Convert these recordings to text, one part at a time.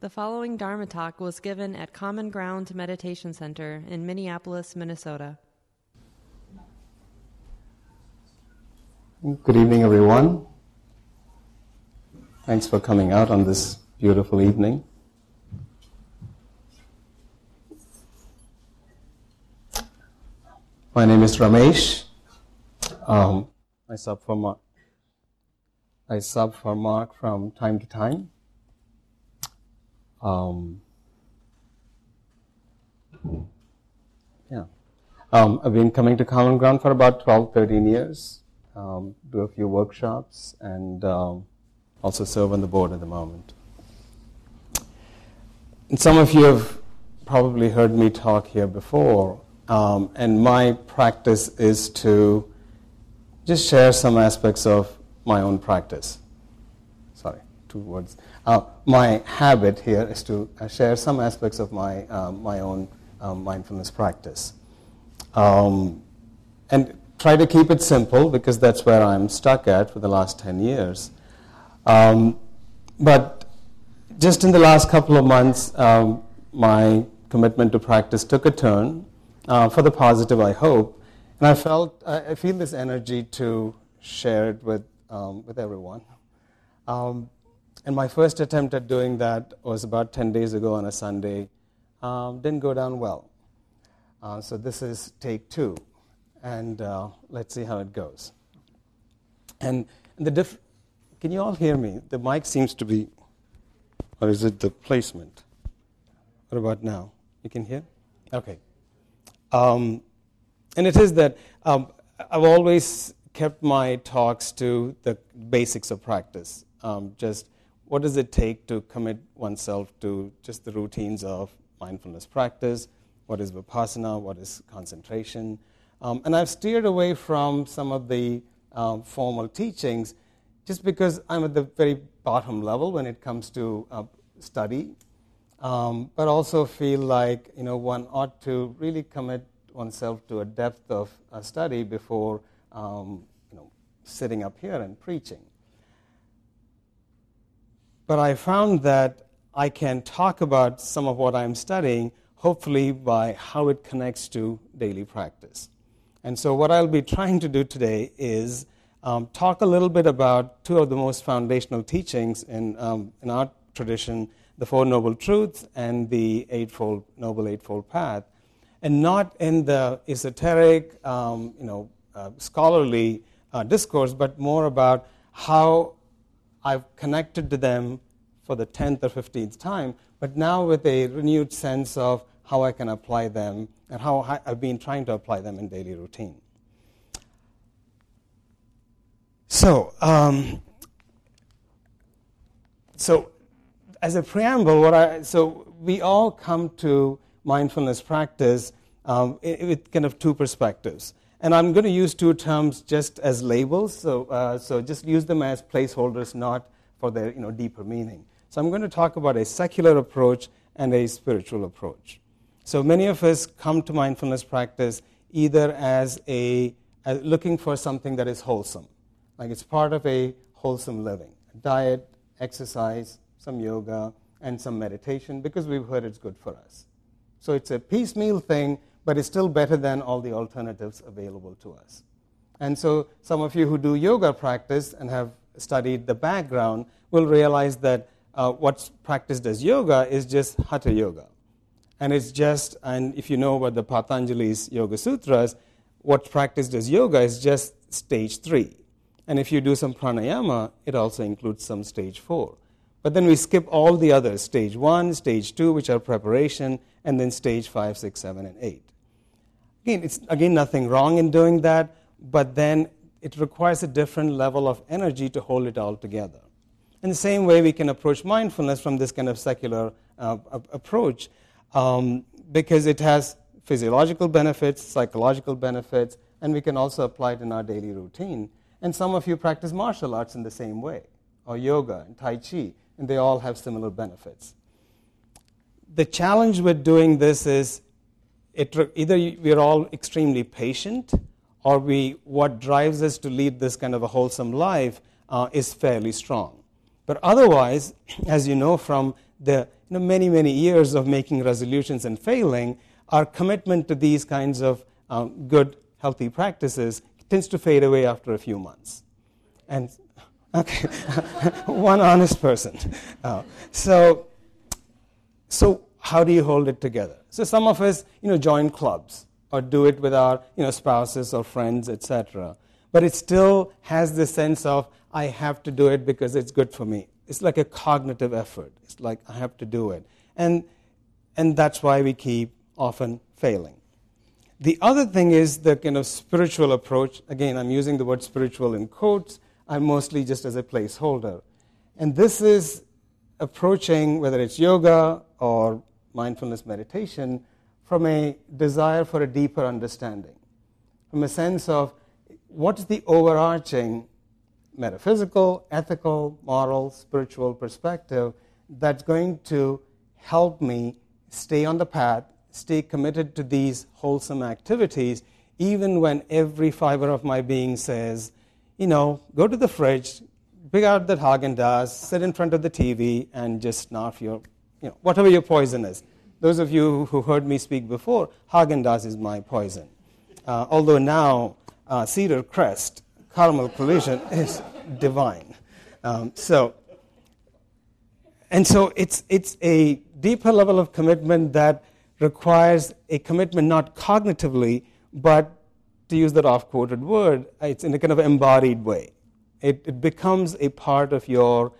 The following Dharma talk was given at Common Ground Meditation Center in Minneapolis, Minnesota. Good evening, everyone. Thanks for coming out on this beautiful evening. My name is Ramesh. Um, I sub for Mark. I sub for Mark from time to time. Um, yeah. Um, I've been coming to Common Ground for about 12, 13 years. Um, do a few workshops and um, also serve on the board at the moment. And some of you have probably heard me talk here before, um, and my practice is to just share some aspects of my own practice. Sorry, two words. Uh, my habit here is to uh, share some aspects of my, um, my own um, mindfulness practice. Um, and try to keep it simple because that's where I'm stuck at for the last 10 years. Um, but just in the last couple of months, um, my commitment to practice took a turn uh, for the positive, I hope. And I felt, I feel this energy to share it with, um, with everyone. Um, and my first attempt at doing that was about 10 days ago on a Sunday. Um, didn't go down well. Uh, so this is take two. And uh, let's see how it goes. And the diff- can you all hear me? The mic seems to be, or is it the placement? What about now? You can hear? Okay. Um, and it is that um, I've always kept my talks to the basics of practice. Um, just what does it take to commit oneself to just the routines of mindfulness practice? What is vipassana? What is concentration? Um, and I've steered away from some of the um, formal teachings just because I'm at the very bottom level when it comes to uh, study, um, but also feel like you know one ought to really commit oneself to a depth of uh, study before um, you know sitting up here and preaching. But I found that I can talk about some of what I'm studying, hopefully by how it connects to daily practice. And so, what I'll be trying to do today is um, talk a little bit about two of the most foundational teachings in, um, in our tradition the Four Noble Truths and the Eightfold, Noble Eightfold Path, and not in the esoteric, um, you know, uh, scholarly uh, discourse, but more about how I've connected to them for the 10th or 15th time, but now with a renewed sense of how I can apply them and how I've been trying to apply them in daily routine. So, um, so as a preamble, what I so we all come to mindfulness practice um, with kind of two perspectives, and I'm going to use two terms just as labels. So, uh, so just use them as placeholders, not for their you know deeper meaning. So, I'm going to talk about a secular approach and a spiritual approach. So, many of us come to mindfulness practice either as a as looking for something that is wholesome like it's part of a wholesome living diet, exercise, some yoga, and some meditation because we've heard it's good for us. So it's a piecemeal thing, but it's still better than all the alternatives available to us. And so some of you who do yoga practice and have studied the background will realize that uh, what's practiced as yoga is just hatha yoga. And it's just, and if you know about the Patanjali's Yoga Sutras, what's practiced as yoga is just stage three. And if you do some pranayama, it also includes some stage four. But then we skip all the others stage one, stage two, which are preparation, and then stage five, six, seven, and eight. Again, it's again nothing wrong in doing that, but then it requires a different level of energy to hold it all together. In the same way, we can approach mindfulness from this kind of secular uh, approach um, because it has physiological benefits, psychological benefits, and we can also apply it in our daily routine. And some of you practice martial arts in the same way, or yoga and Tai Chi, and they all have similar benefits. The challenge with doing this is it, either we're all extremely patient, or we, what drives us to lead this kind of a wholesome life uh, is fairly strong. But otherwise, as you know from the you know, many, many years of making resolutions and failing, our commitment to these kinds of um, good, healthy practices tends to fade away after a few months. And, okay, one honest person. Uh, so, so, how do you hold it together? So, some of us, you know, join clubs or do it with our, you know, spouses or friends, etc. But it still has this sense of, I have to do it because it's good for me. It's like a cognitive effort. It's like, I have to do it. And, and that's why we keep often failing. The other thing is the kind of spiritual approach. Again, I'm using the word spiritual in quotes. I'm mostly just as a placeholder. And this is approaching, whether it's yoga or mindfulness meditation, from a desire for a deeper understanding, from a sense of what is the overarching metaphysical, ethical, moral, spiritual perspective that's going to help me stay on the path, stay committed to these wholesome activities, even when every fiber of my being says, you know, go to the fridge, pick out that Haagen Dazs, sit in front of the TV, and just snarf your, you know, whatever your poison is. Those of you who heard me speak before, Haagen Dazs is my poison. Uh, although now uh, Cedar Crest caramel collision is divine. Um, so, and so it's, it's a deeper level of commitment that requires a commitment not cognitively, but to use that oft quoted word, it's in a kind of embodied way. It, it becomes a part of your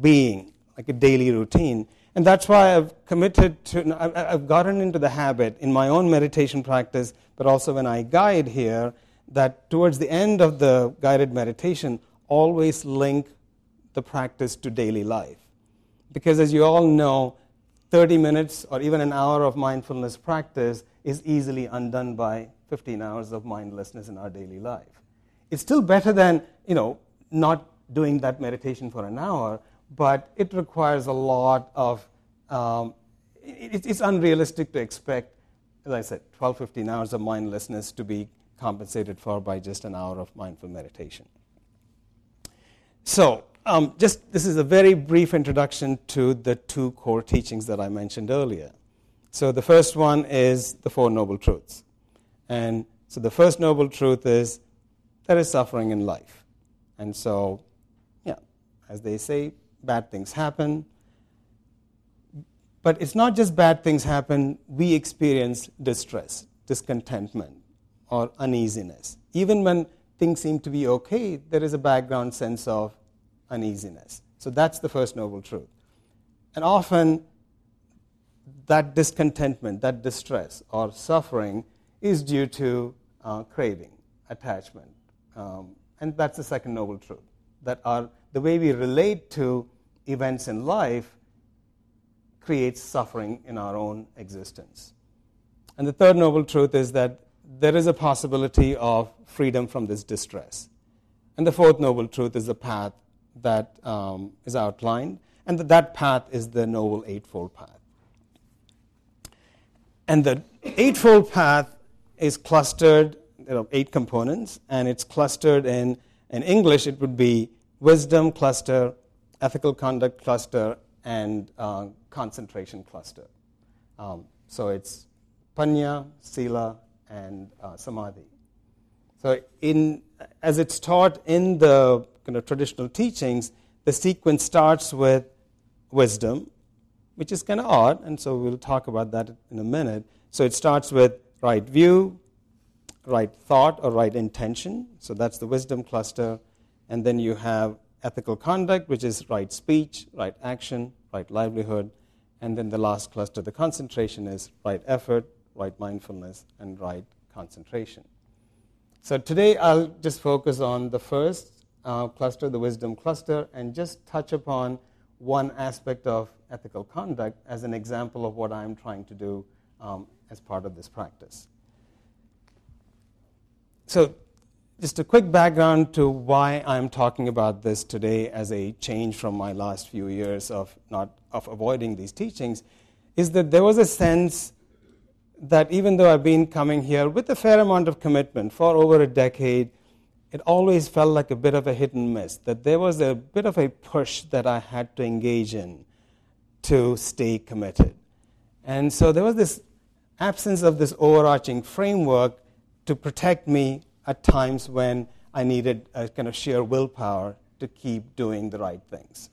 being, like a daily routine. And that's why I've committed to, I've gotten into the habit in my own meditation practice, but also when I guide here, that towards the end of the guided meditation, always link the practice to daily life. Because as you all know, 30 minutes or even an hour of mindfulness practice is easily undone by 15 hours of mindlessness in our daily life. It's still better than, you know, not doing that meditation for an hour, but it requires a lot of, um, it, it's unrealistic to expect, as I said, 12, 15 hours of mindlessness to be compensated for by just an hour of mindful meditation. So, um, just this is a very brief introduction to the two core teachings that I mentioned earlier. So, the first one is the Four Noble Truths. And so, the first noble truth is there is suffering in life. And so, yeah, as they say, bad things happen. But it's not just bad things happen, we experience distress, discontentment, or uneasiness. Even when things seem to be okay, there is a background sense of uneasiness. So that's the first noble truth. And often, that discontentment, that distress or suffering is due to uh, craving, attachment. Um, and that's the second noble truth. That our, the way we relate to events in life creates suffering in our own existence. And the third noble truth is that there is a possibility of freedom from this distress. And the fourth noble truth is the path that um, is outlined, and that, that path is the Noble Eightfold Path. And the Eightfold Path is clustered, there are eight components, and it's clustered in, in English, it would be wisdom cluster, ethical conduct cluster, and uh, concentration cluster. Um, so it's panya, sila, and uh, samadhi. So, in, as it's taught in the kind of traditional teachings, the sequence starts with wisdom, which is kind of odd, and so we'll talk about that in a minute. So, it starts with right view, right thought, or right intention. So, that's the wisdom cluster. And then you have ethical conduct, which is right speech, right action, right livelihood. And then the last cluster, the concentration, is right effort, right mindfulness, and right concentration. So today I'll just focus on the first uh, cluster, the wisdom cluster, and just touch upon one aspect of ethical conduct as an example of what I'm trying to do um, as part of this practice. So, just a quick background to why I'm talking about this today as a change from my last few years of not of avoiding these teachings is that there was a sense that even though I've been coming here with a fair amount of commitment for over a decade, it always felt like a bit of a hit and miss, that there was a bit of a push that I had to engage in to stay committed. And so there was this absence of this overarching framework to protect me at times when I needed a kind of sheer willpower to keep doing the right things.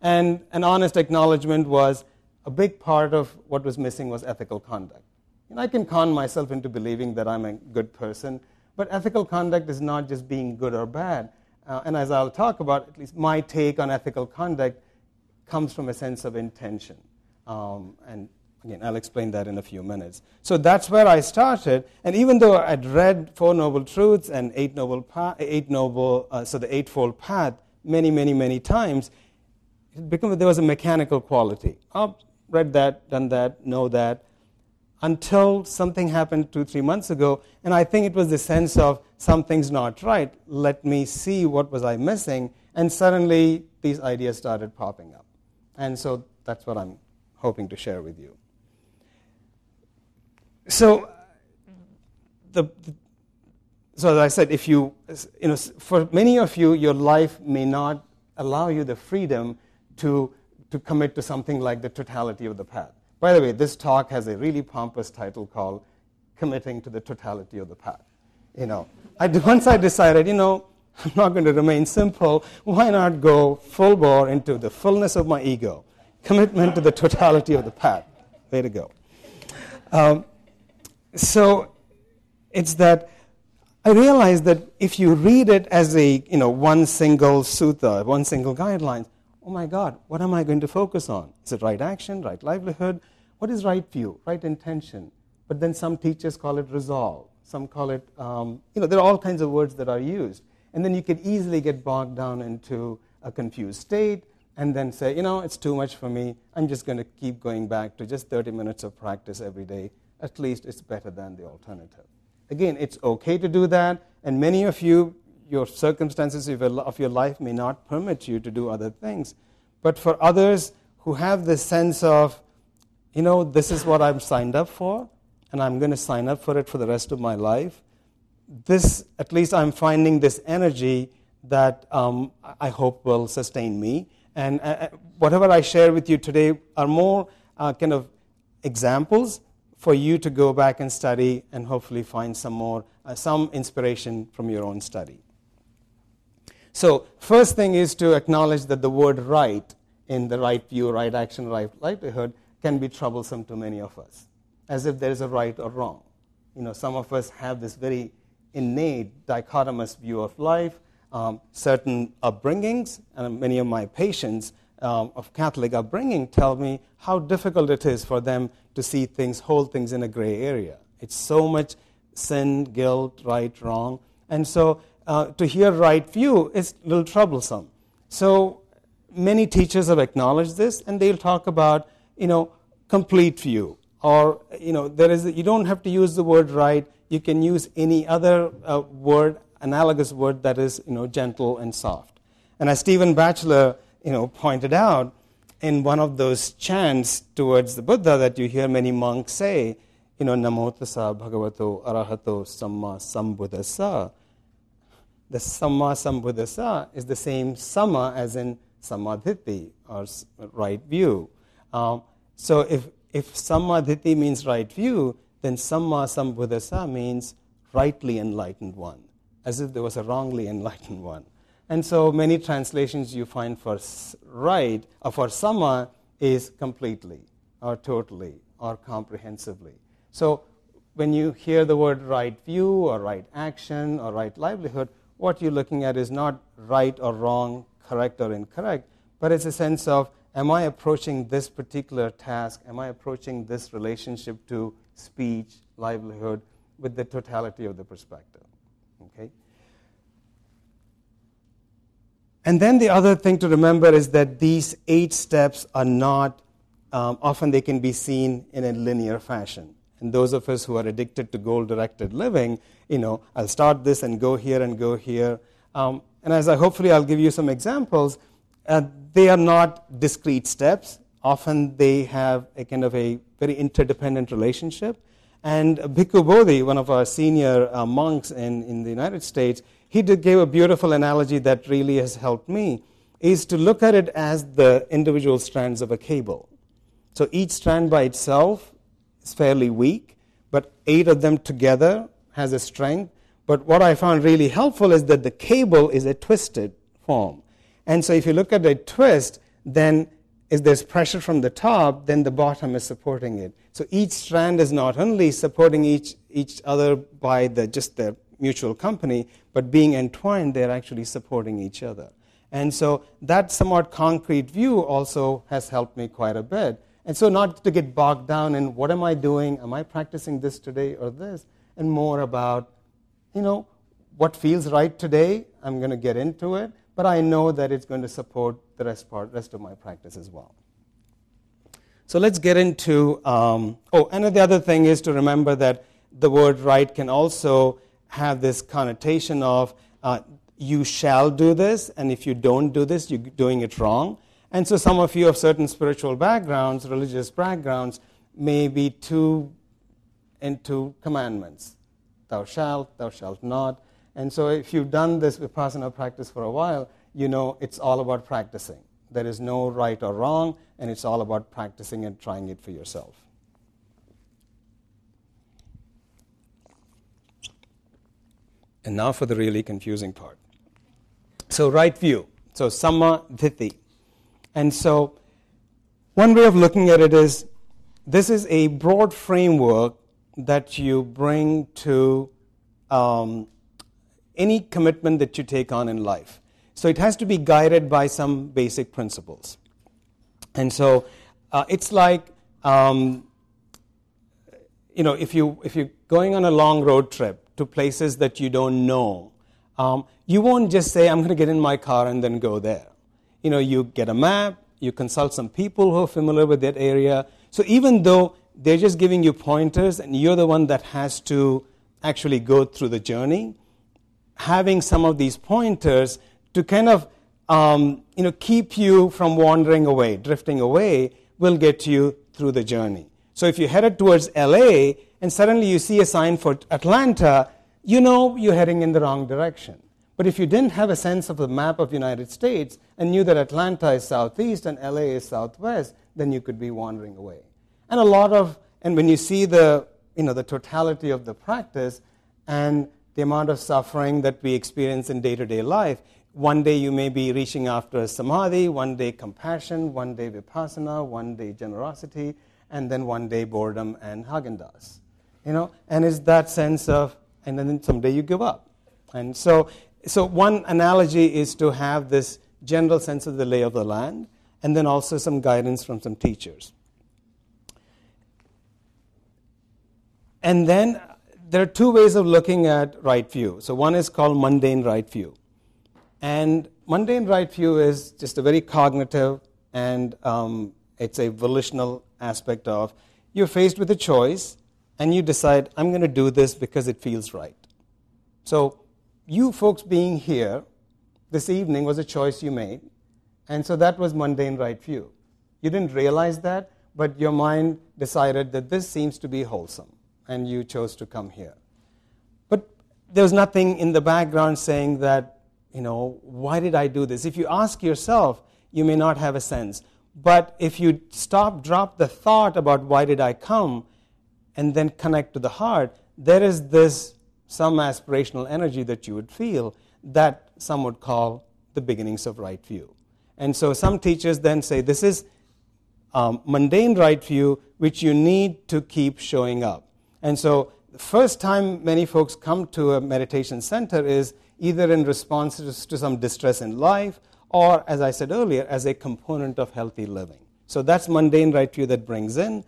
And an honest acknowledgement was a big part of what was missing was ethical conduct. And I can con myself into believing that I'm a good person, but ethical conduct is not just being good or bad. Uh, and as I'll talk about, at least my take on ethical conduct comes from a sense of intention. Um, and again, I'll explain that in a few minutes. So that's where I started. And even though I'd read Four Noble Truths and Eight Noble, pa- eight noble uh, so the Eightfold Path many, many, many times, it became, there was a mechanical quality. Oh, read that, done that, know that, until something happened two, three months ago. And I think it was the sense of something's not right. Let me see what was I missing. And suddenly these ideas started popping up. And so that's what I'm hoping to share with you. So, the, so as I said, if you, you know, for many of you, your life may not allow you the freedom to, to commit to something like the totality of the path. By the way, this talk has a really pompous title called Committing to the Totality of the Path. You know, I, once I decided, you know, I'm not going to remain simple. Why not go full bore into the fullness of my ego? Commitment to the totality of the path. Way to go. Um, so it's that I realized that if you read it as a, you know, one single sutta, one single guideline, oh my God, what am I going to focus on? Is it right action, right livelihood? What is right view, right intention? But then some teachers call it resolve. Some call it, um, you know, there are all kinds of words that are used. And then you could easily get bogged down into a confused state and then say, you know, it's too much for me. I'm just going to keep going back to just 30 minutes of practice every day. At least it's better than the alternative. Again, it's okay to do that. And many of you, your circumstances of your life may not permit you to do other things. But for others who have this sense of, you know, this is what I'm signed up for, and I'm going to sign up for it for the rest of my life, this, at least I'm finding this energy that um, I hope will sustain me. And uh, uh, whatever I share with you today are more uh, kind of examples for you to go back and study and hopefully find some more, uh, some inspiration from your own study. So, first thing is to acknowledge that the word right in the right view, right action, right livelihood can be troublesome to many of us, as if there is a right or wrong. You know, some of us have this very innate dichotomous view of life, um, certain upbringings, and many of my patients um, of Catholic upbringing tell me how difficult it is for them to see things, hold things in a gray area. It's so much sin, guilt, right, wrong. And so uh, to hear right view is a little troublesome. So many teachers have acknowledged this, and they'll talk about, you know, complete view. Or, you know, there is, you don't have to use the word right. You can use any other uh, word, analogous word that is, you know, gentle and soft. And as Stephen Batchelor, you know, pointed out, in one of those chants towards the Buddha that you hear many monks say, you know, Namo tassa bhagavato arahato samma sambuddhassa. The samma sambuddhassa is the same samma as in samma ditthi or right view. Um, so if, if samma ditthi means right view, then samma sambuddhassa means rightly enlightened one, as if there was a wrongly enlightened one. And so many translations you find for right, or uh, for samma, is completely, or totally, or comprehensively. So when you hear the word right view, or right action, or right livelihood, what you're looking at is not right or wrong, correct or incorrect, but it's a sense of am I approaching this particular task, am I approaching this relationship to speech, livelihood, with the totality of the perspective. Okay? And then the other thing to remember is that these eight steps are not, um, often they can be seen in a linear fashion. And those of us who are addicted to goal directed living, you know, I'll start this and go here and go here. Um, and as I hopefully I'll give you some examples, uh, they are not discrete steps. Often they have a kind of a very interdependent relationship. And Bhikkhu Bodhi, one of our senior uh, monks in, in the United States, he gave a beautiful analogy that really has helped me, is to look at it as the individual strands of a cable. So each strand by itself is fairly weak, but eight of them together has a strength. But what I found really helpful is that the cable is a twisted form. And so if you look at a twist, then if there's pressure from the top, then the bottom is supporting it. So each strand is not only supporting each, each other by the, just their mutual company, but being entwined, they're actually supporting each other. And so that somewhat concrete view also has helped me quite a bit. And so, not to get bogged down in what am I doing? Am I practicing this today or this? And more about, you know, what feels right today, I'm going to get into it, but I know that it's going to support the rest, part, rest of my practice as well. So let's get into. Um, oh, and the other thing is to remember that the word right can also have this connotation of uh, you shall do this, and if you don't do this, you're doing it wrong. And so some of you of certain spiritual backgrounds, religious backgrounds, may be too into commandments. Thou shalt, thou shalt not. And so if you've done this with vipassana practice for a while, you know it's all about practicing. There is no right or wrong, and it's all about practicing and trying it for yourself. And now for the really confusing part. So, right view. So, samma ditthi. And so, one way of looking at it is this is a broad framework that you bring to um, any commitment that you take on in life. So, it has to be guided by some basic principles. And so, uh, it's like, um, you know, if, you, if you're going on a long road trip to places that you don't know, um, you won't just say, I'm going to get in my car and then go there. You know, you get a map, you consult some people who are familiar with that area. So even though they're just giving you pointers and you're the one that has to actually go through the journey, having some of these pointers to kind of um, you know, keep you from wandering away, drifting away, will get you through the journey. So if you headed towards LA and suddenly you see a sign for Atlanta, you know you're heading in the wrong direction. But if you didn't have a sense of the map of the United States and knew that Atlanta is southeast and LA is southwest, then you could be wandering away. And a lot of, and when you see the, you know, the totality of the practice and the amount of suffering that we experience in day to day life, one day you may be reaching after samadhi, one day compassion, one day vipassana, one day generosity, and then one day boredom and Haagen-Dazs. You know, and it's that sense of and then someday you give up. And so, so one analogy is to have this general sense of the lay of the land, and then also some guidance from some teachers. And then there are two ways of looking at right view. So one is called mundane right view. And mundane right view is just a very cognitive and um, it's a volitional aspect of you're faced with a choice and you decide, I'm going to do this because it feels right. So, you folks being here this evening was a choice you made, and so that was mundane right view. You didn't realize that, but your mind decided that this seems to be wholesome, and you chose to come here. But there's nothing in the background saying that, you know, why did I do this? If you ask yourself, you may not have a sense. But if you stop, drop the thought about why did I come, and then connect to the heart, there is this some aspirational energy that you would feel that some would call the beginnings of right view. And so some teachers then say this is um, mundane right view, which you need to keep showing up. And so the first time many folks come to a meditation center is either in response to some distress in life or, as I said earlier, as a component of healthy living. So that's mundane right view that brings in.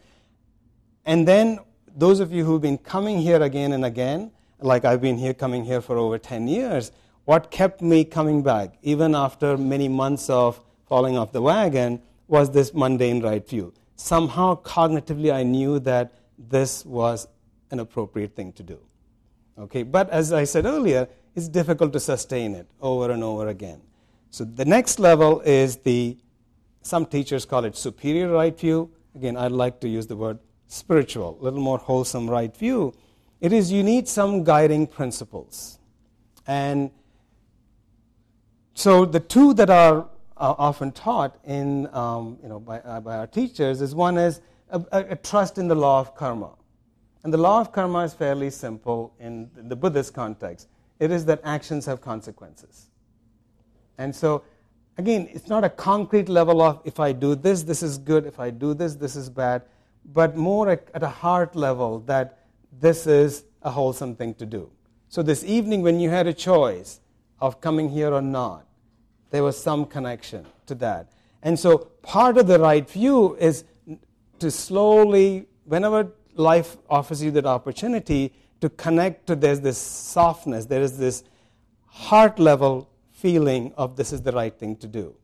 And then those of you who've been coming here again and again, like I've been here coming here for over 10 years, what kept me coming back, even after many months of falling off the wagon, was this mundane right view. Somehow, cognitively, I knew that this was an appropriate thing to do. Okay, but as I said earlier, it's difficult to sustain it over and over again. So the next level is the, some teachers call it superior right view. Again, I'd like to use the word spiritual, a little more wholesome right view, it is you need some guiding principles. And so the two that are often taught in, um, you know, by, uh, by our teachers is one is a, a, a, trust in the law of karma. And the law of karma is fairly simple in the Buddhist context. It is that actions have consequences. And so, again, it's not a concrete level of if I do this, this is good, if I do this, this is bad, but more at, a heart level that this is a wholesome thing to do. So, this evening, when you had a choice of coming here or not, there was some connection to that. And so, part of the right view is to slowly, whenever life offers you that opportunity, to connect to there's this softness, there is this heart level feeling of this is the right thing to do.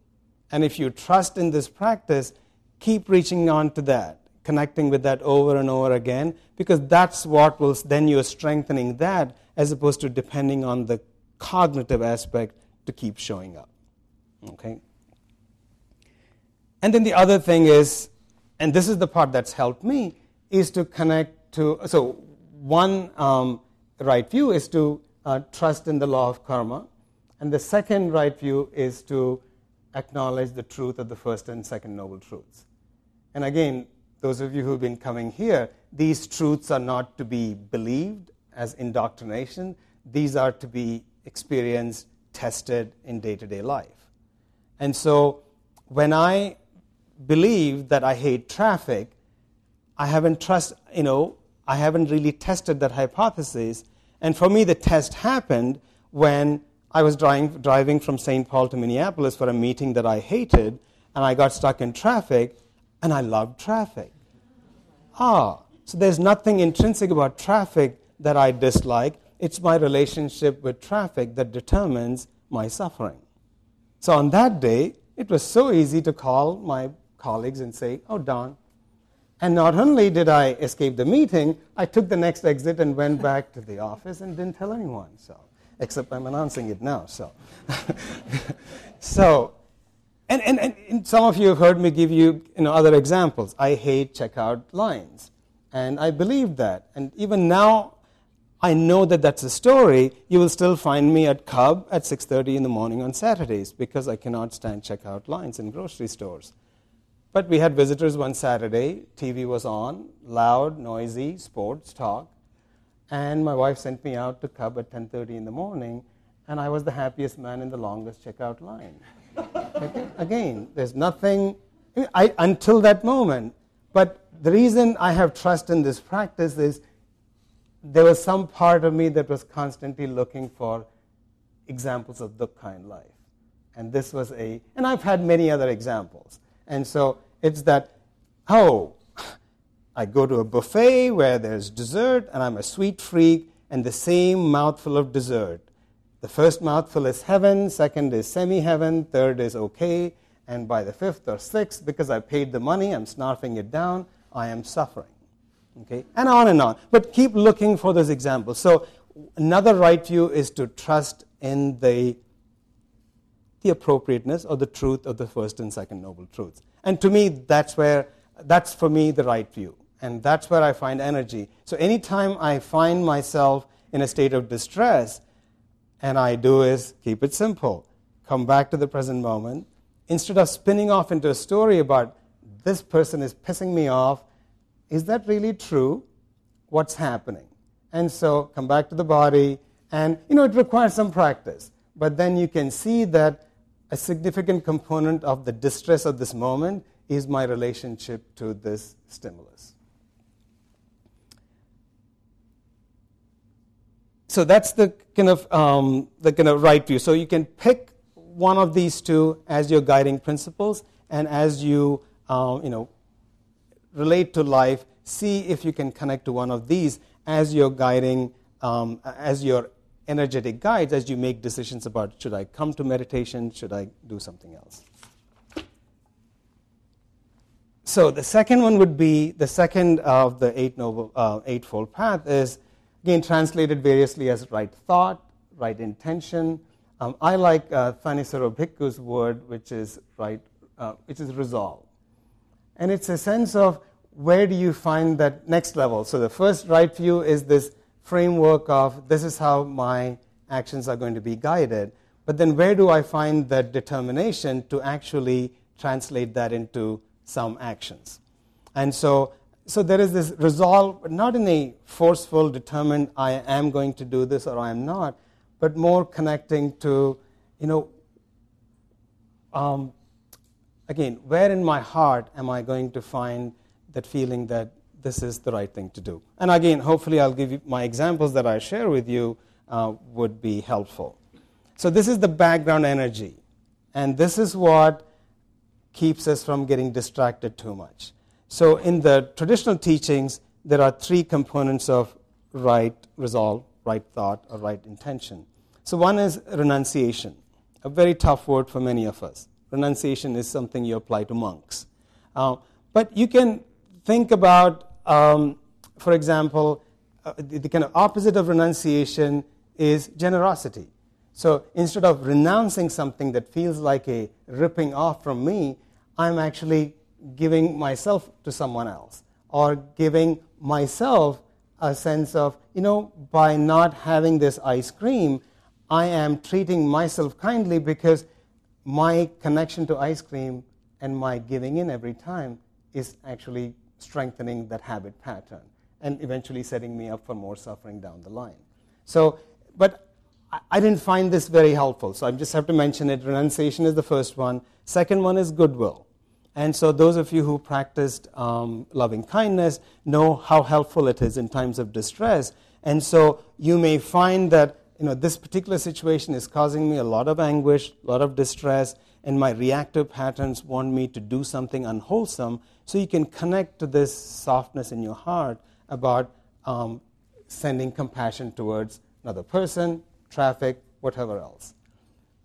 And if you trust in this practice, keep reaching on to that, connecting with that over and over again, because that's what will then you're strengthening that as opposed to depending on the cognitive aspect to keep showing up. Okay? And then the other thing is, and this is the part that's helped me, is to connect to. So, one um, right view is to uh, trust in the law of karma, and the second right view is to acknowledge the truth of the first and second noble truths. And again, those of you who've been coming here, these truths are not to be believed as indoctrination, these are to be experienced, tested in day to day life. And so when I believe that I hate traffic, I haven't trust, you know, I haven't really tested that hypothesis. And for me, the test happened when I was driving, driving from St. Paul to Minneapolis for a meeting that I hated, and I got stuck in traffic, and I loved traffic. Ah, so there's nothing intrinsic about traffic that I dislike. It's my relationship with traffic that determines my suffering. So on that day, it was so easy to call my colleagues and say, Oh, Don. And not only did I escape the meeting, I took the next exit and went back to the office and didn't tell anyone. So, except I'm announcing it now. So, so and, and, and some of you have heard me give you, you know, other examples. I hate checkout lines. And I believe that. And even now, I know that that's a story, you will still find me at Cub at 6:30 in the morning on Saturdays because I cannot stand checkout lines in grocery stores. But we had visitors one Saturday, TV was on, loud, noisy, sports talk, and my wife sent me out to Cub at 10:30 in the morning, and I was the happiest man in the longest checkout line. Again, there's nothing I, until that moment. But the reason I have trust in this practice is there was some part of me that was constantly looking for examples of dukkha in life. And this was a, and I've had many other examples. And so it's that, oh, I go to a buffet where there's dessert and I'm a sweet freak and the same mouthful of dessert. The first mouthful is heaven, second is semi heaven, third is okay, and by the fifth or sixth, because I paid the money, I'm snarfing it down, I am suffering. Okay? And on and on. But keep looking for those examples. So, another right view is to trust in the, the appropriateness or the truth of the first and second noble truths. And to me, that's where, that's for me the right view. And that's where I find energy. So, anytime I find myself in a state of distress, and I do is keep it simple. Come back to the present moment. Instead of spinning off into a story about this person is pissing me off, is that really true? What's happening? And so come back to the body, and you know, it requires some practice. But then you can see that a significant component of the distress of this moment is my relationship to this stimulus. So that's the kind of um, the kind of right view. So you can pick one of these two as your guiding principles, and as you um, you know relate to life, see if you can connect to one of these as your guiding, um, as your energetic guides as you make decisions about should I come to meditation, should I do something else. So the second one would be the second of the eight noble, uh, eightfold path is again translated variously as right thought, right intention. Um, I like uh, Thanissaro Bhikkhu's word, which is right, uh, which is resolve, and it's a sense of where do you find that next level? So the first right view is this framework of this is how my actions are going to be guided. But then, where do I find that determination to actually translate that into some actions? And so, so there is this resolve, not in a forceful, determined, I am going to do this or I am not, but more connecting to, you know, um, again, where in my heart am I going to find that feeling that this is the right thing to do? And again, hopefully, I'll give you my examples that I share with you uh, would be helpful. So, this is the background energy, and this is what keeps us from getting distracted too much. So, in the traditional teachings, there are three components of right resolve, right thought, or right intention. So, one is renunciation, a very tough word for many of us. Renunciation is something you apply to monks. Uh, but you can think about, um, for example, uh, the, the kind of opposite of renunciation is generosity. So instead of renouncing something that feels like a ripping off from me, I'm actually giving myself to someone else or giving myself a sense of, you know, by not having this ice cream, I am treating myself kindly because my connection to ice cream and my giving in every time is actually strengthening that habit pattern and eventually setting me up for more suffering down the line. So, but I didn't find this very helpful, so I just have to mention it. Renunciation is the first one. Second one is goodwill. And so, those of you who practiced um, loving kindness know how helpful it is in times of distress. And so, you may find that you know, this particular situation is causing me a lot of anguish, a lot of distress, and my reactive patterns want me to do something unwholesome. So, you can connect to this softness in your heart about um, sending compassion towards another person, traffic, whatever else.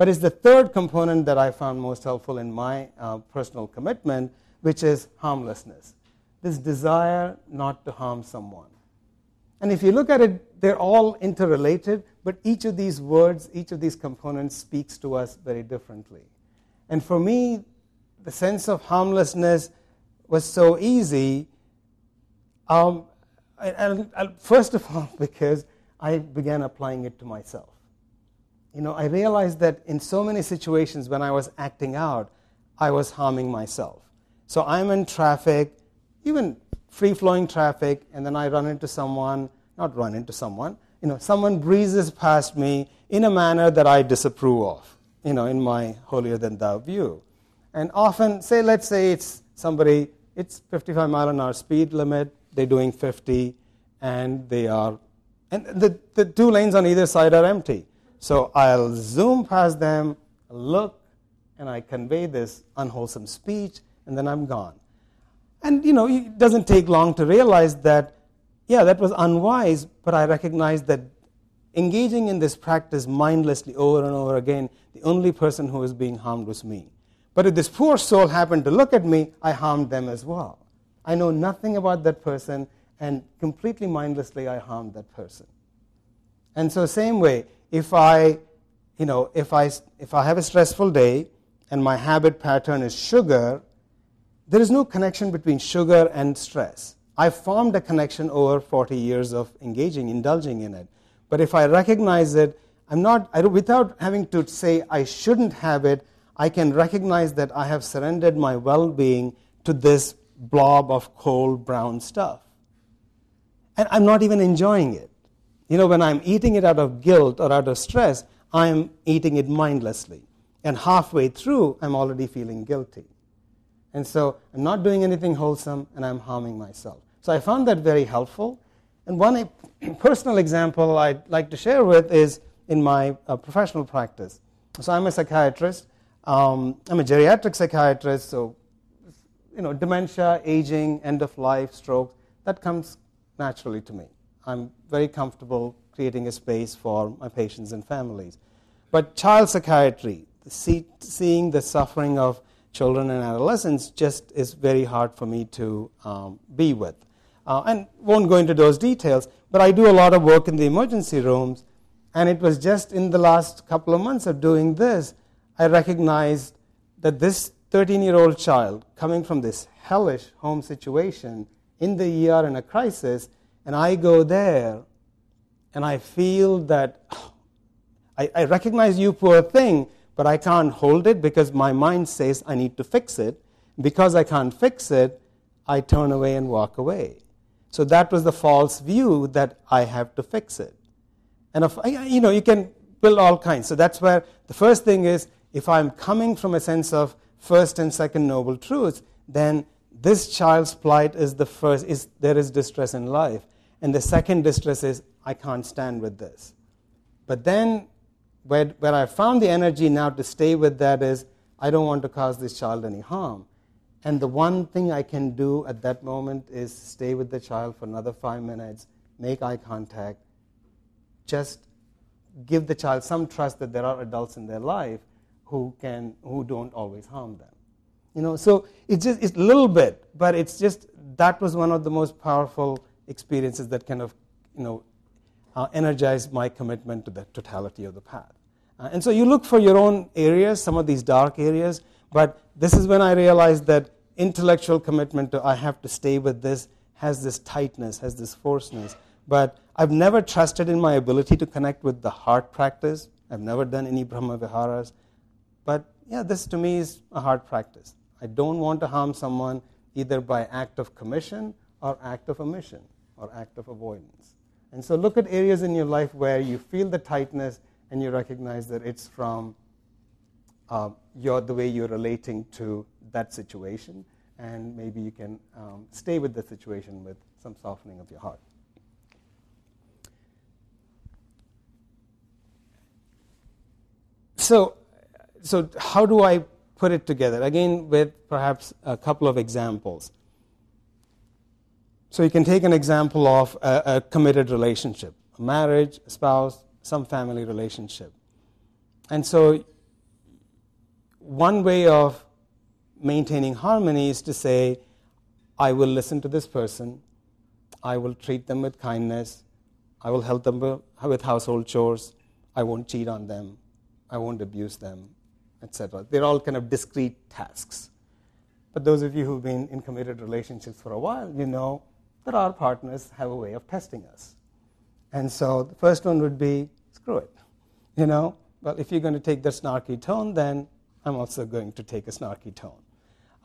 But it's the third component that I found most helpful in my uh, personal commitment, which is harmlessness. This desire not to harm someone. And if you look at it, they're all interrelated, but each of these words, each of these components speaks to us very differently. And for me, the sense of harmlessness was so easy. Um, first of all, because I began applying it to myself. You know, I realized that in so many situations when I was acting out, I was harming myself. So I'm in traffic, even free flowing traffic, and then I run into someone, not run into someone, you know, someone breezes past me in a manner that I disapprove of, you know, in my holier than thou view. And often, say, let's say it's somebody, it's 55 mile an hour speed limit, they're doing 50, and they are and the, the two lanes on either side are empty. So I'll zoom past them, look, and I convey this unwholesome speech, and then I'm gone. And you know, it doesn't take long to realize that, yeah, that was unwise, but I recognize that engaging in this practice mindlessly over and over again, the only person who was being harmed was me. But if this poor soul happened to look at me, I harmed them as well. I know nothing about that person, and completely mindlessly I harmed that person. And so, same way, if I, you know, if I, if I have a stressful day and my habit pattern is sugar, there is no connection between sugar and stress. I formed a connection over 40 years of engaging, indulging in it. But if I recognize it, I'm not, I, without having to say I shouldn't have it, I can recognize that I have surrendered my well being to this blob of cold brown stuff. And I'm not even enjoying it. You know, when I'm eating it out of guilt or out of stress, I'm eating it mindlessly. And halfway through, I'm already feeling guilty. And so I'm not doing anything wholesome and I'm harming myself. So I found that very helpful. And one personal example I'd like to share with is in my uh, professional practice. So I'm a psychiatrist. Um, I'm a geriatric psychiatrist, so you know, dementia, aging, end of life, stroke, that comes naturally to me. I'm very comfortable creating a space for my patients and families. But child psychiatry, see, seeing the suffering of children and adolescents just is very hard for me to um, be with. Uh, and won't go into those details, but I do a lot of work in the emergency rooms, and it was just in the last couple of months of doing this, I recognized that this 13 year old child coming from this hellish home situation in the ER in a crisis, and I go there and I feel that I, I recognize you, poor thing, but I can't hold it because my mind says I need to fix it. Because I can't fix it, I turn away and walk away. So that was the false view that I have to fix it. And if, you know, you can build all kinds. So that's where the first thing is if I'm coming from a sense of first and second noble truths, then this child's plight is the first, is there is distress in life. And the second distress is I can't stand with this. But then where, where I found the energy now to stay with that is I don't want to cause this child any harm. And the one thing I can do at that moment is stay with the child for another five minutes, make eye contact, just give the child some trust that there are adults in their life who can who don't always harm them. You know, so it's just it's a little bit, but it's just that was one of the most powerful experiences that kind of you know uh, energized my commitment to the totality of the path. Uh, and so you look for your own areas, some of these dark areas, but this is when I realized that intellectual commitment to I have to stay with this has this tightness, has this forceness. But I've never trusted in my ability to connect with the heart practice. I've never done any Brahma Viharas. But yeah, this to me is a heart practice. I don't want to harm someone either by act of commission or act of omission or act of avoidance. And so look at areas in your life where you feel the tightness and you recognize that it's from uh, your, the way you're relating to that situation, and maybe you can um, stay with the situation with some softening of your heart. So, so how do I put it together? Again, with perhaps a couple of examples. So you can take an example of a, a committed relationship, a marriage, a spouse, some family relationship. And so one way of maintaining harmony is to say, I will listen to this person, I will treat them with kindness, I will help them with household chores, I won't cheat on them, I won't abuse them, etc. They're all kind of discrete tasks. But those of you who've been in committed relationships for a while, you know that our partners have a way of testing us. And so the first one would be screw it. You know, well, if you're going to take the snarky tone, then I'm also going to take a snarky tone.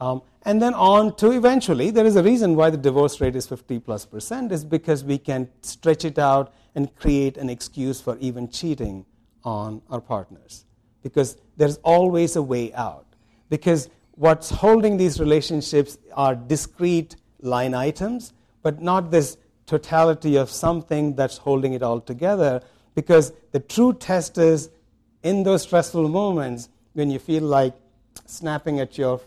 Um, and then on to eventually, there is a reason why the divorce rate is 50 plus percent, is because we can stretch it out and create an excuse for even cheating on our partners. Because there's always a way out. Because what's holding these relationships are discrete line items but not this totality of something that's holding it all together. Because the true test is in those stressful moments when you feel like snapping at your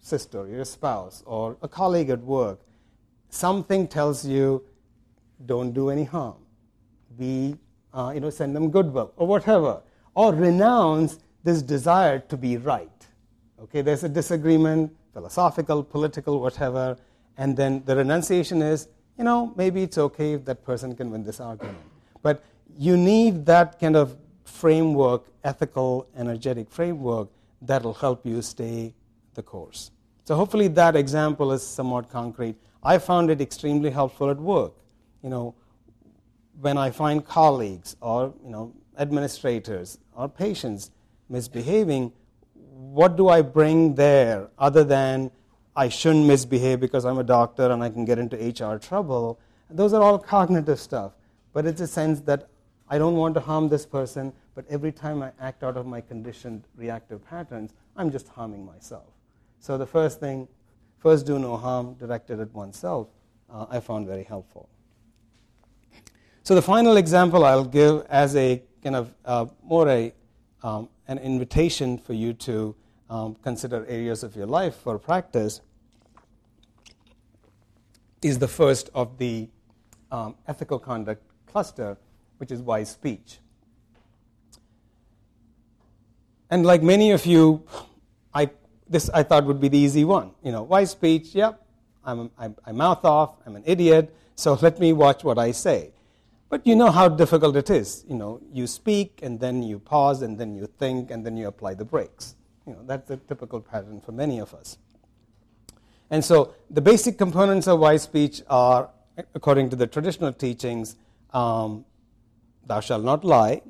sister, your spouse, or a colleague at work, something tells you don't do any harm. Be, uh, you know, send them goodwill or whatever. Or renounce this desire to be right. Okay, there's a disagreement, philosophical, political, whatever and then the renunciation is, you know, maybe it's okay if that person can win this argument. But you need that kind of framework, ethical, energetic framework, that'll help you stay the course. So hopefully that example is somewhat concrete. I found it extremely helpful at work. You know, when I find colleagues or you know administrators or patients misbehaving, what do I bring there other than I shouldn't misbehave because I'm a doctor and I can get into HR trouble. Those are all cognitive stuff. But it's a sense that I don't want to harm this person, but every time I act out of my conditioned reactive patterns, I'm just harming myself. So the first thing, first do no harm directed at oneself, uh, I found very helpful. So the final example I'll give as a kind of uh, more a, um, an invitation for you to um, consider areas of your life for practice is the first of the um, ethical conduct cluster, which is wise speech. And like many of you, I, this I thought would be the easy one. You know, wise speech, yep, I'm, I'm, I mouth off, I'm an idiot, so let me watch what I say. But you know how difficult it is. You know, you speak and then you pause and then you think and then you apply the brakes. You know, that's the typical pattern for many of us. And so the basic components of wise speech are, according to the traditional teachings, um, thou shalt not lie,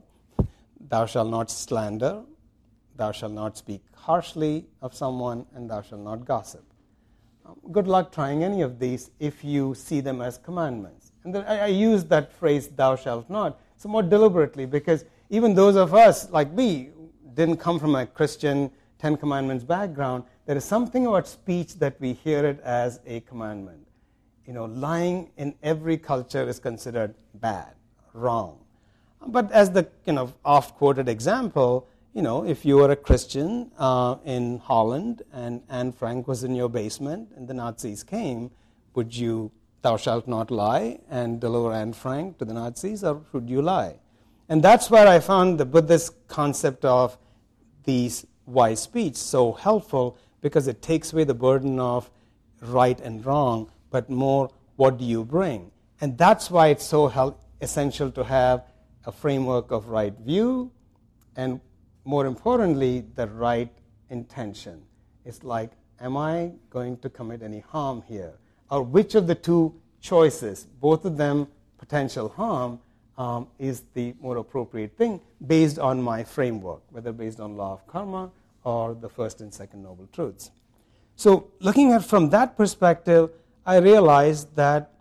thou shalt not slander, thou shalt not speak harshly of someone, and thou shalt not gossip. Um, good luck trying any of these if you see them as commandments. And I, I use that phrase, thou shalt not, somewhat deliberately because even those of us, like me, didn't come from a Christian Ten Commandments background. There is something about speech that we hear it as a commandment. You know, lying in every culture is considered bad, wrong. But as the you know, oft quoted example, you know, if you were a Christian uh, in Holland and Anne Frank was in your basement and the Nazis came, would you, thou shalt not lie, and deliver Anne Frank to the Nazis, or should you lie? And that's where I found the Buddhist concept of these wise speech so helpful because it takes away the burden of right and wrong, but more what do you bring? And that's why it's so essential to have a framework of right view and more importantly, the right intention. It's like, am I going to commit any harm here? Or which of the two choices, both of them potential harm, um, is the more appropriate thing based on my framework, whether based on law of karma or the first and second noble truths. So, looking at from that perspective, I realized that,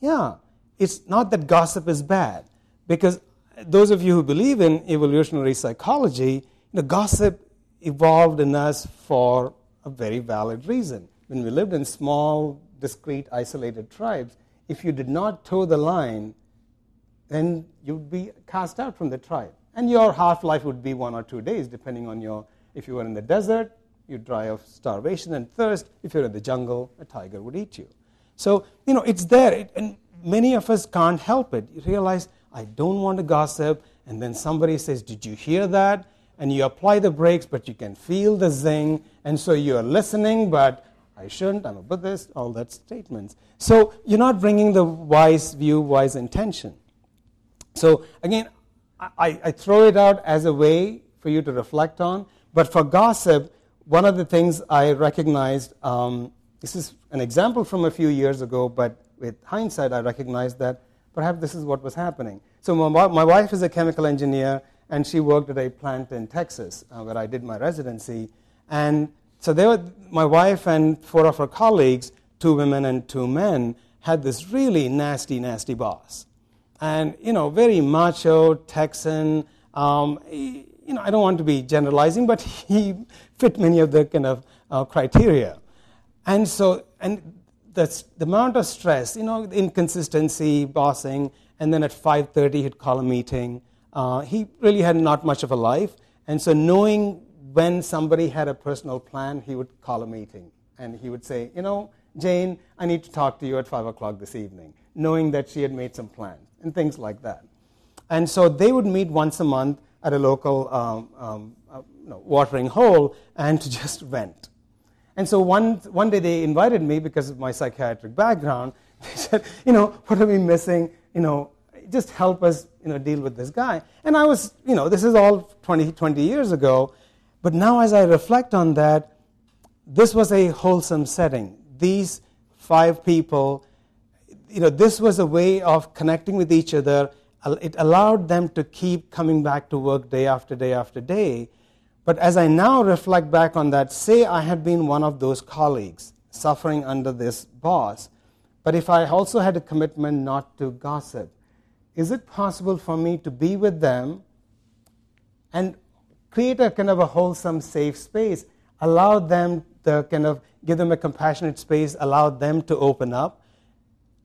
yeah, it's not that gossip is bad, because those of you who believe in evolutionary psychology, you know, gossip evolved in us for a very valid reason. When we lived in small, discrete, isolated tribes, if you did not toe the line, then you'd be cast out from the tribe. And your half life would be one or two days, depending on your. If you were in the desert, you'd die of starvation and thirst. If you're in the jungle, a tiger would eat you. So, you know, it's there. It, and many of us can't help it. You realize, I don't want to gossip. And then somebody says, Did you hear that? And you apply the brakes, but you can feel the zing. And so you're listening, but I shouldn't, I'm a Buddhist, all that statements. So you're not bringing the wise view, wise intention. So again, I, I, throw it out as a way for you to reflect on. But for gossip, one of the things I recognized, um, this is an example from a few years ago, but with hindsight, I recognized that perhaps this is what was happening. So my, my wife is a chemical engineer, and she worked at a plant in Texas uh, where I did my residency. And so they were, my wife and four of her colleagues, two women and two men, had this really nasty, nasty boss and you know, very macho Texan. Um, you know, I don't want to be generalizing, but he fit many of the kind of uh, criteria. And so, and the, the amount of stress, you know, inconsistency, bossing, and then at 5.30 he'd call a meeting. Uh, he really had not much of a life. And so knowing when somebody had a personal plan, he would call a meeting. And he would say, you know, Jane, I need to talk to you at 5 o'clock this evening, knowing that she had made some plans and things like that. And so they would meet once a month at a local um, um, uh, know, watering hole and to just vent. And so one, one day they invited me because of my psychiatric background. They said, you know, what are we missing? You know, just help us, you know, deal with this guy. And I was, you know, this is all 20, 20 years ago. But now as I reflect on that, this was a wholesome setting. These five people you know, this was a way of connecting with each other. It allowed them to keep coming back to work day after day after day. But as I now reflect back on that, say I had been one of those colleagues suffering under this boss, but if I also had a commitment not to gossip, is it possible for me to be with them and create a kind of a wholesome, safe space, allow them to kind of give them a compassionate space, allow them to open up,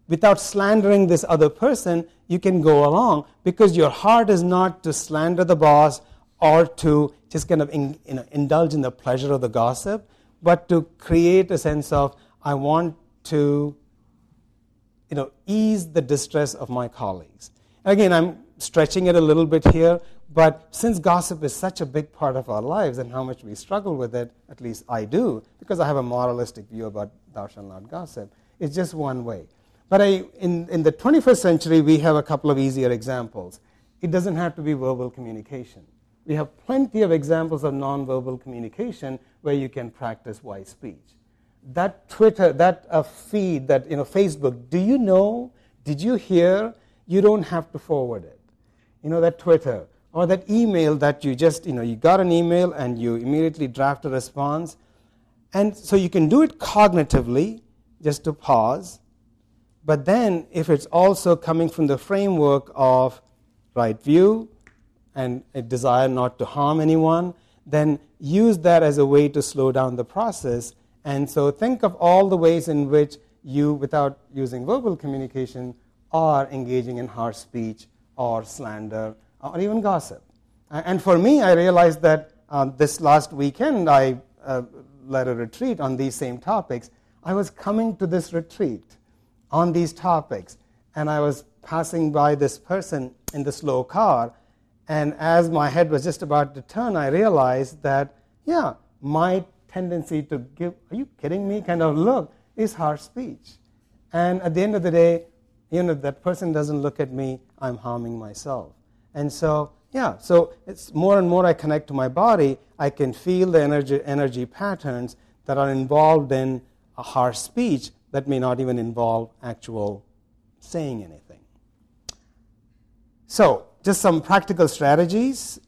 without slandering this other person, you can go along because your heart is not to slander the boss or to just kind of in, you know, indulge in the pleasure of the gossip, but to create a sense of, I want to you know, ease the distress of my colleagues. Again, I'm stretching it a little bit here, but since gossip is such a big part of our lives and how much we struggle with it, at least I do, because I have a moralistic view about thou shalt not gossip, it's just one way. But I, in, in the 21st century, we have a couple of easier examples. It doesn't have to be verbal communication. We have plenty of examples of nonverbal communication where you can practice wise speech. That Twitter, that uh, feed, that you know, Facebook, do you know? Did you hear? You don't have to forward it. You know, that Twitter or that email that you just, you know, you got an email and you immediately draft a response. And so you can do it cognitively, just to pause. But then, if it's also coming from the framework of right view and a desire not to harm anyone, then use that as a way to slow down the process. And so, think of all the ways in which you, without using verbal communication, are engaging in harsh speech or slander or even gossip. And for me, I realized that uh, this last weekend I uh, led a retreat on these same topics. I was coming to this retreat on these topics, and I was passing by this person in the slow car. And as my head was just about to turn, I realized that, yeah, my tendency to give, are you kidding me, kind of look is harsh speech. And at the end of the day, even if that person doesn't look at me, I'm harming myself. And so, yeah, so it's more and more I connect to my body, I can feel the energy, energy patterns that are involved in a harsh speech that may not even involve actual saying anything. So, just some practical strategies.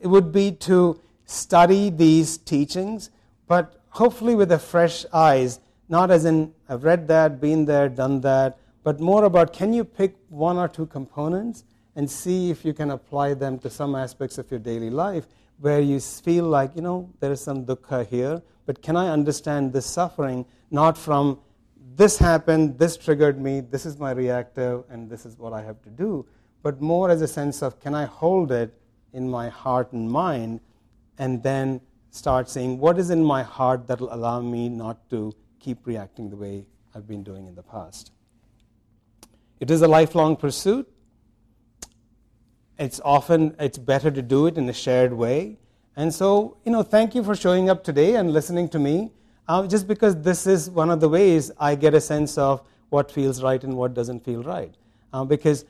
It would be to study these teachings, but hopefully with a fresh eyes, not as in I've read that, been there, done that, but more about can you pick one or two components and see if you can apply them to some aspects of your daily life where you feel like, you know, there is some dukkha here, but can I understand this suffering not from this happened, this triggered me, this is my reactive, and this is what I have to do, but more as a sense of can I hold it in my heart and mind and then start saying what is in my heart that will allow me not to keep reacting the way I've been doing in the past. It is a lifelong pursuit. It's often it's better to do it in a shared way. And so, you know, thank you for showing up today and listening to me. Uh, just because this is one of the ways I get a sense of what feels right and what doesn't feel right. Uh, because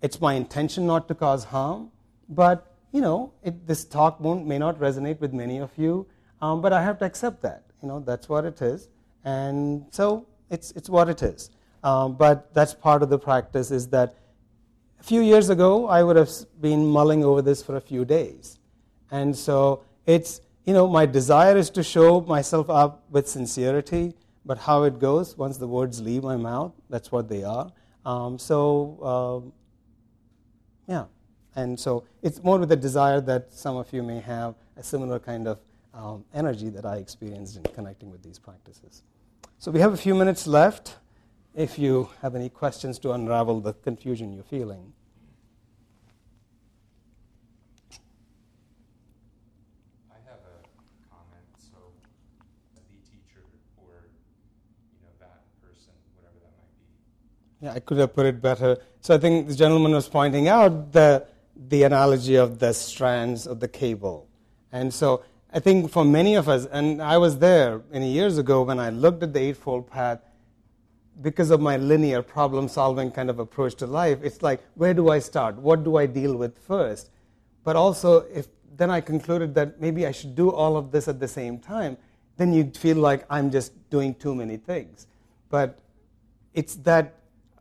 it's my intention not to cause harm, but you know, it, this talk may not resonate with many of you, um, but I have to accept that. You know, that's what it is, and so it's it's what it is. Um, but that's part of the practice is that a few years ago, I would have been mulling over this for a few days. And so it's, you know, my desire is to show myself up with sincerity, but how it goes once the words leave my mouth, that's what they are. Um, so, um, yeah. And so it's more with the desire that some of you may have a similar kind of um, energy that I experienced in connecting with these practices. So we have a few minutes left if you have any questions to unravel the confusion you're feeling. I have a comment. So, the teacher or you know that person, whatever that might be. Yeah, I could have put it better. So I think the gentleman was pointing out the the analogy of the strands of the cable, and so I think for many of us, and I was there many years ago when I looked at the Eightfold Path because of my linear problem solving kind of approach to life, it's like, where do I start? What do I deal with first? But also, if then I concluded that maybe I should do all of this at the same time, then you'd feel like I'm just doing too many things. But it's that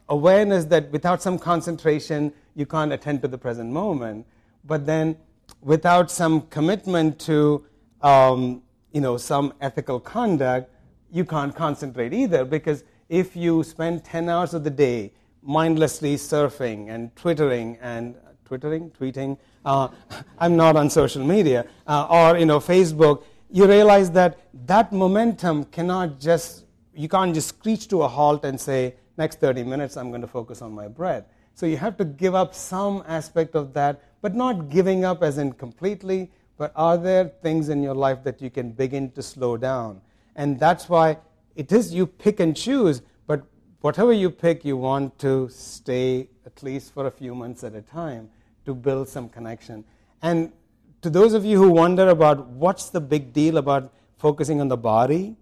awareness that without some concentration, you can't attend to the present moment. But then, without some commitment to um, you know, some ethical conduct, you can't concentrate either because if you spend 10 hours of the day mindlessly surfing and twittering and twittering, tweeting, uh, I'm not on social media, uh, or you know, Facebook, you realize that that momentum cannot just, you can't just screech to a halt and say, next 30 minutes I'm going to focus on my breath. So you have to give up some aspect of that, but not giving up as in completely, but are there things in your life that you can begin to slow down? And that's why it is you pick and choose, but whatever you pick, you want to stay at least for a few months at a time to build some connection. And to those of you who wonder about what's the big deal about focusing on the body,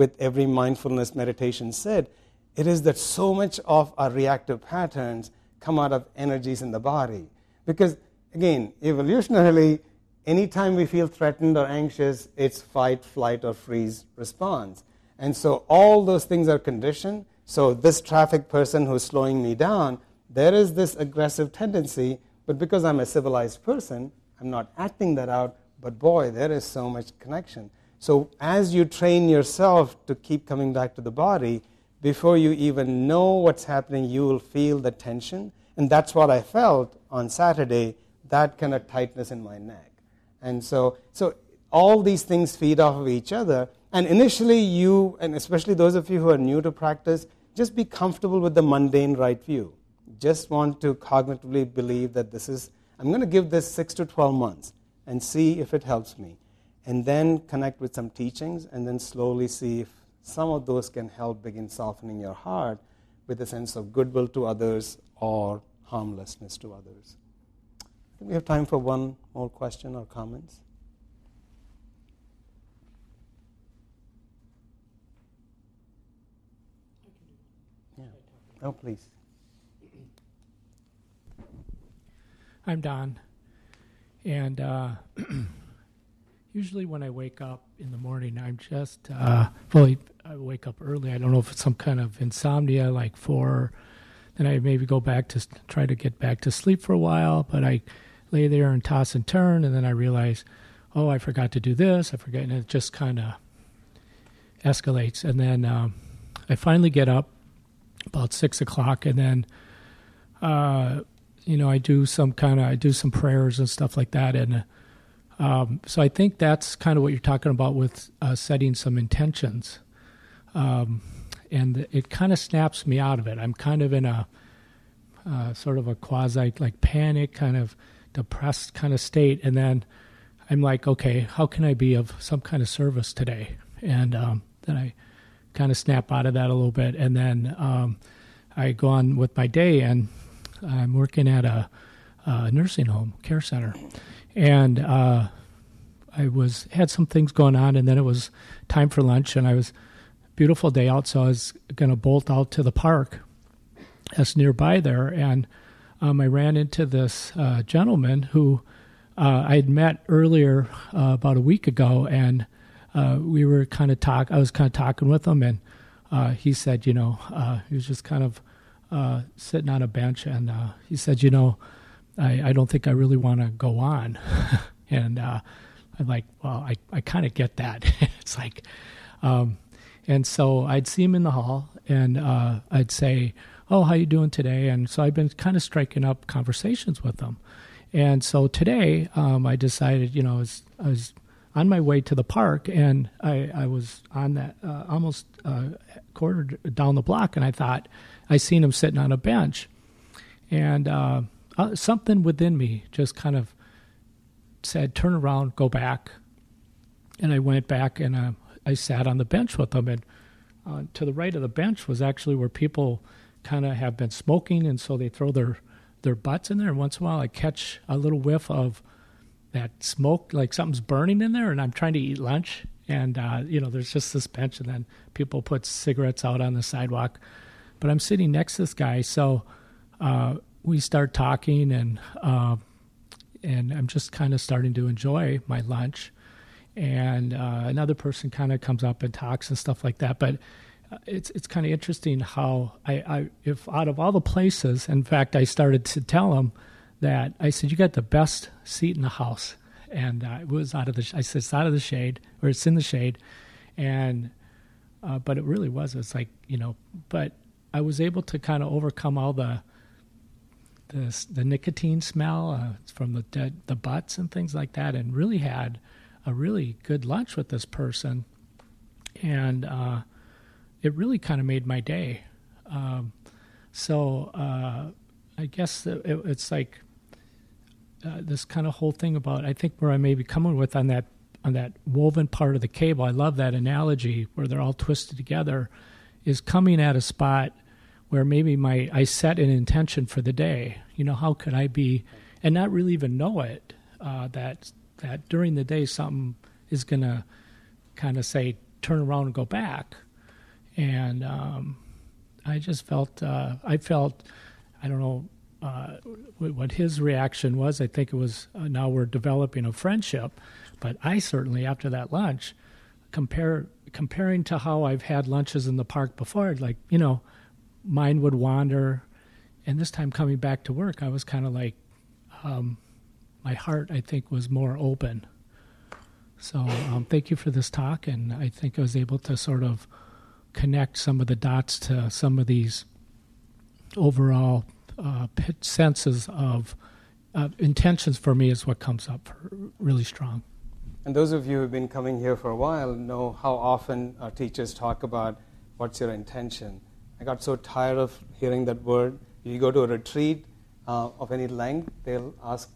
with every mindfulness meditation said, it is that so much of our reactive patterns come out of energies in the body. Because, again, evolutionarily, anytime we feel threatened or anxious, it's fight, flight, or freeze response. And so all those things are conditioned. So this traffic person who's slowing me down, there is this aggressive tendency, but because I'm a civilized person, I'm not acting that out, but boy, there is so much connection. So as you train yourself to keep coming back to the body, before you even know what's happening, you will feel the tension. And that's what I felt on Saturday, that kind of tightness in my neck. And so, so all these things feed off of each other. And initially, you, and especially those of you who are new to practice, just be comfortable with the mundane right view. Just want to cognitively believe that this is, I'm going to give this six to 12 months and see if it helps me. And then connect with some teachings and then slowly see if some of those can help begin softening your heart with a sense of goodwill to others or harmlessness to others. I think we have time for one more question or comments. Yeah. Oh, please. I'm Don, and uh, usually when I wake up in the morning, I'm just uh, well, I wake up early. I don't know if it's some kind of insomnia, like four. Then I maybe go back to try to get back to sleep for a while, but I lay there and toss and turn, and then I realize, oh, I forgot to do this. I forget, and it just kind of escalates. And then um, I finally get up about six o'clock, and then. Uh, you know, I do some kind of I do some prayers and stuff like that, and um, so I think that's kind of what you're talking about with uh, setting some intentions, um, and it kind of snaps me out of it. I'm kind of in a uh, sort of a quasi like panic, kind of depressed kind of state, and then I'm like, okay, how can I be of some kind of service today? And um, then I kind of snap out of that a little bit, and then um, I go on with my day, and I'm working at a, a nursing home care center and uh, I was had some things going on, and then it was time for lunch, and I was beautiful day out, so I was going to bolt out to the park that's nearby there, and um, I ran into this uh, gentleman who uh, I had met earlier uh, about a week ago, and uh, we were kind of talk. I was kind of talking with him, and uh, he said, you know, uh, he was just kind of sitting on a bench, and he said, you know. I, I don't think I really want to go on. and I'm like, well, I, I kind of get that. it's like, um, and so I'd see him in the hall and uh, I'd say, oh, how you doing today? And so I've been kind of striking up conversations with them. And so today um, I decided, you know, I was, I was, on my way to the park and I, I was on that uh, almost uh, quarter down the block and I thought, I seen him sitting on a bench. And uh, uh, something within me just kind of said, "Turn around, go back." And I went back and uh, I sat on the bench with them. And uh, to the right of the bench was actually where people kind of have been smoking, and so they throw their their butts in there. And once in a while, I catch a little whiff of that smoke, like something's burning in there, and I'm trying to eat lunch. And uh, you know, there's just this bench, and then people put cigarettes out on the sidewalk. But I'm sitting next to this guy, so uh, we start talking, and uh, and I'm just kind of starting to enjoy my lunch. And uh, another person kind of comes up and talks and stuff like that. But uh, it's it's kind of interesting how I, I if out of all the places, in fact, I started to tell him that I said you got the best seat in the house, and uh, it was out of the I said it's out of the shade or it's in the shade, and uh, but it really was. It's like you know, but I was able to kind of overcome all the the, the nicotine smell uh, from the dead, the butts and things like that, and really had a really good lunch with this person, and uh, it really kind of made my day. Um, so uh, I guess it, it's like uh, this kind of whole thing about I think where I may be coming with on that on that woven part of the cable. I love that analogy where they're all twisted together, is coming at a spot where maybe my I set an intention for the day. You know, how could I be, and not really even know it uh, that that during the day something is gonna kind of say turn around and go back, and um, I just felt uh, I felt I don't know uh, what his reaction was. I think it was uh, now we're developing a friendship, but I certainly after that lunch compare comparing to how I've had lunches in the park before, like you know mine would wander. And this time coming back to work, I was kind of like, um, my heart, I think, was more open. So um, thank you for this talk, and I think I was able to sort of connect some of the dots to some of these overall uh, senses of uh, intentions for me is what comes up for really strong. And those of you who've been coming here for a while know how often our teachers talk about what's your intention. I got so tired of hearing that word. You go to a retreat uh, of any length, they'll ask,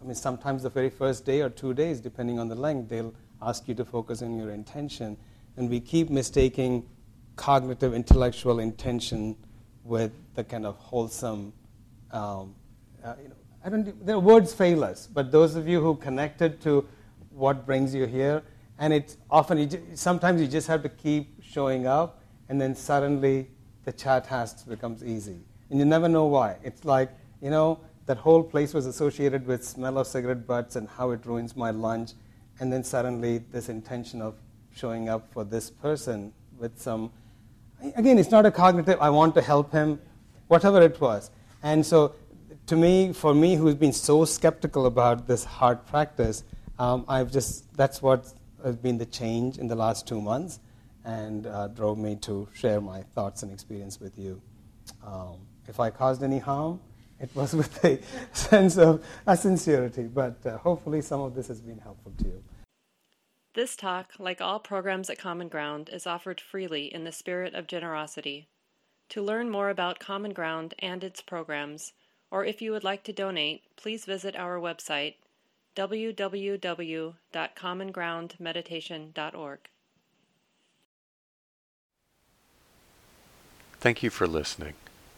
I mean, sometimes the very first day or two days, depending on the length, they'll ask you to focus on your intention. And we keep mistaking cognitive, intellectual intention with the kind of wholesome, um, uh, you know, I don't, the words fail us, but those of you who connected to what brings you here, and it's often, you sometimes you just have to keep showing up, and then suddenly the chat has becomes easy. And you never know why. It's like, you know, that whole place was associated with smell of cigarette butts and how it ruins my lunch, and then suddenly this intention of showing up for this person with some, again, it's not a cognitive, I want to help him, whatever it was. And so to me, for me, who's been so skeptical about this heart practice, um, I've just that's what has been the change in the last two months, and uh, drove me to share my thoughts and experience with you. Um, if I caused any harm, it was with a sense of a sincerity, but uh, hopefully some of this has been helpful to you. This talk, like all programs at Common Ground, is offered freely in the spirit of generosity. To learn more about Common Ground and its programs, or if you would like to donate, please visit our website www.commongroundmeditation.org. Thank you for listening.